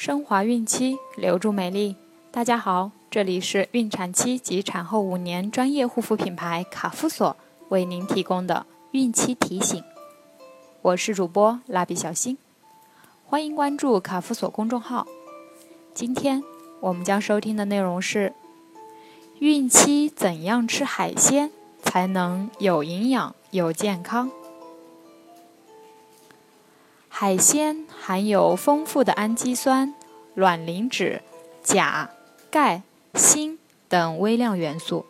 升华孕期，留住美丽。大家好，这里是孕产期及产后五年专业护肤品牌卡夫索为您提供的孕期提醒。我是主播蜡笔小新，欢迎关注卡夫索公众号。今天我们将收听的内容是：孕期怎样吃海鲜才能有营养、有健康？海鲜含有丰富的氨基酸、卵磷脂、钾、钙、锌等微量元素。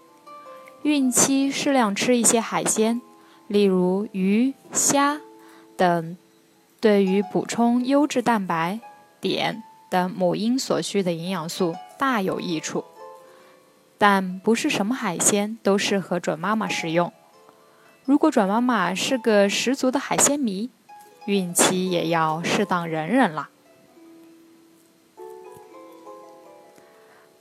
孕期适量吃一些海鲜，例如鱼、虾等，对于补充优质蛋白、碘等母婴所需的营养素大有益处。但不是什么海鲜都适合准妈妈食用。如果准妈妈是个十足的海鲜迷，孕期也要适当忍忍啦。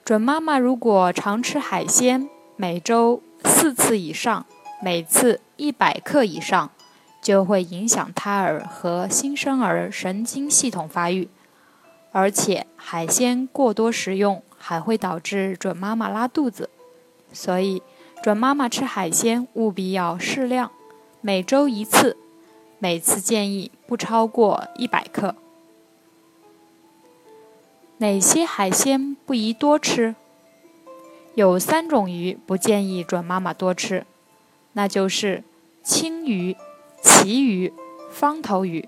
准妈妈如果常吃海鲜，每周四次以上，每次一百克以上，就会影响胎儿和新生儿神经系统发育，而且海鲜过多食用还会导致准妈妈拉肚子，所以准妈妈吃海鲜务必要适量，每周一次。每次建议不超过一百克。哪些海鲜不宜多吃？有三种鱼不建议准妈妈多吃，那就是青鱼、旗鱼、方头鱼。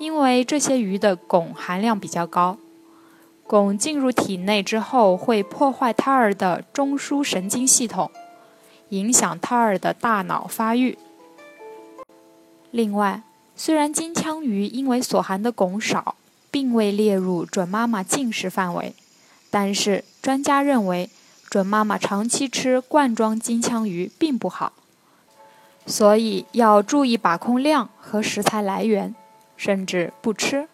因为这些鱼的汞含量比较高，汞进入体内之后会破坏胎儿的中枢神经系统，影响胎儿的大脑发育。另外，虽然金枪鱼因为所含的汞少，并未列入准妈妈禁食范围，但是专家认为，准妈妈长期吃罐装金枪鱼并不好，所以要注意把控量和食材来源，甚至不吃。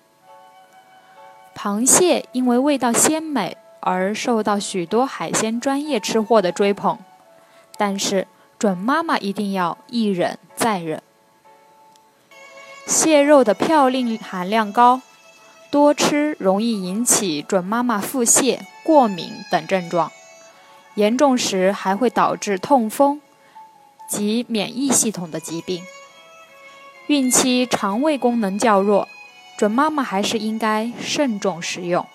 螃蟹因为味道鲜美而受到许多海鲜专业吃货的追捧，但是准妈妈一定要一忍再忍。蟹肉的嘌呤含量高，多吃容易引起准妈妈腹泻、过敏等症状，严重时还会导致痛风及免疫系统的疾病。孕期肠胃功能较弱，准妈妈还是应该慎重食用。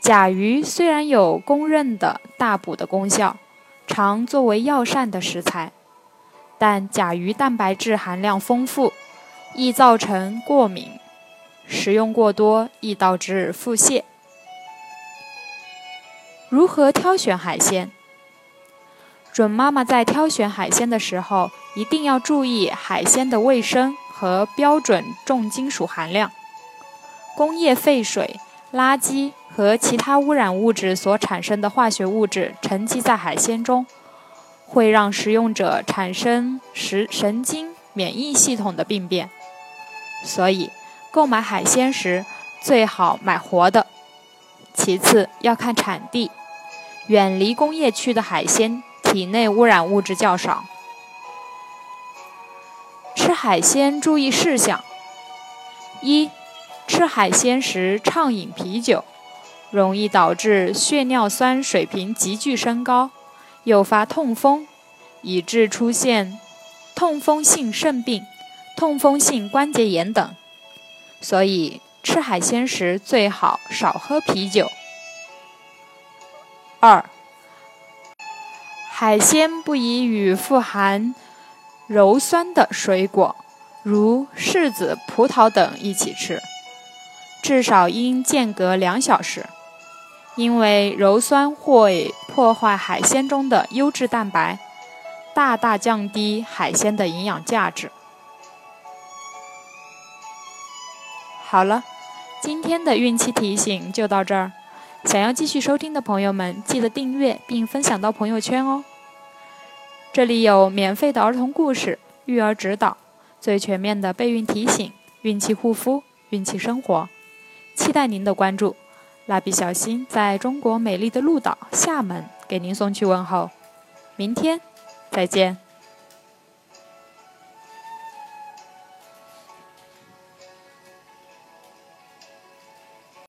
甲鱼虽然有公认的大补的功效，常作为药膳的食材，但甲鱼蛋白质含量丰富。易造成过敏，食用过多易导致腹泻。如何挑选海鲜？准妈妈在挑选海鲜的时候，一定要注意海鲜的卫生和标准重金属含量。工业废水、垃圾和其他污染物质所产生的化学物质沉积在海鲜中，会让食用者产生食神经免疫系统的病变。所以，购买海鲜时最好买活的。其次要看产地，远离工业区的海鲜，体内污染物质较少。吃海鲜注意事项：一、吃海鲜时畅饮啤酒，容易导致血尿酸水平急剧升高，诱发痛风，以致出现痛风性肾病。痛风性关节炎等，所以吃海鲜时最好少喝啤酒。二、海鲜不宜与富含鞣酸的水果，如柿子、葡萄等一起吃，至少应间隔两小时，因为鞣酸会破坏海鲜中的优质蛋白，大大降低海鲜的营养价值。好了，今天的孕期提醒就到这儿。想要继续收听的朋友们，记得订阅并分享到朋友圈哦。这里有免费的儿童故事、育儿指导、最全面的备孕提醒、孕期护肤、孕期生活，期待您的关注。蜡笔小新在中国美丽的鹭岛厦门给您送去问候，明天再见。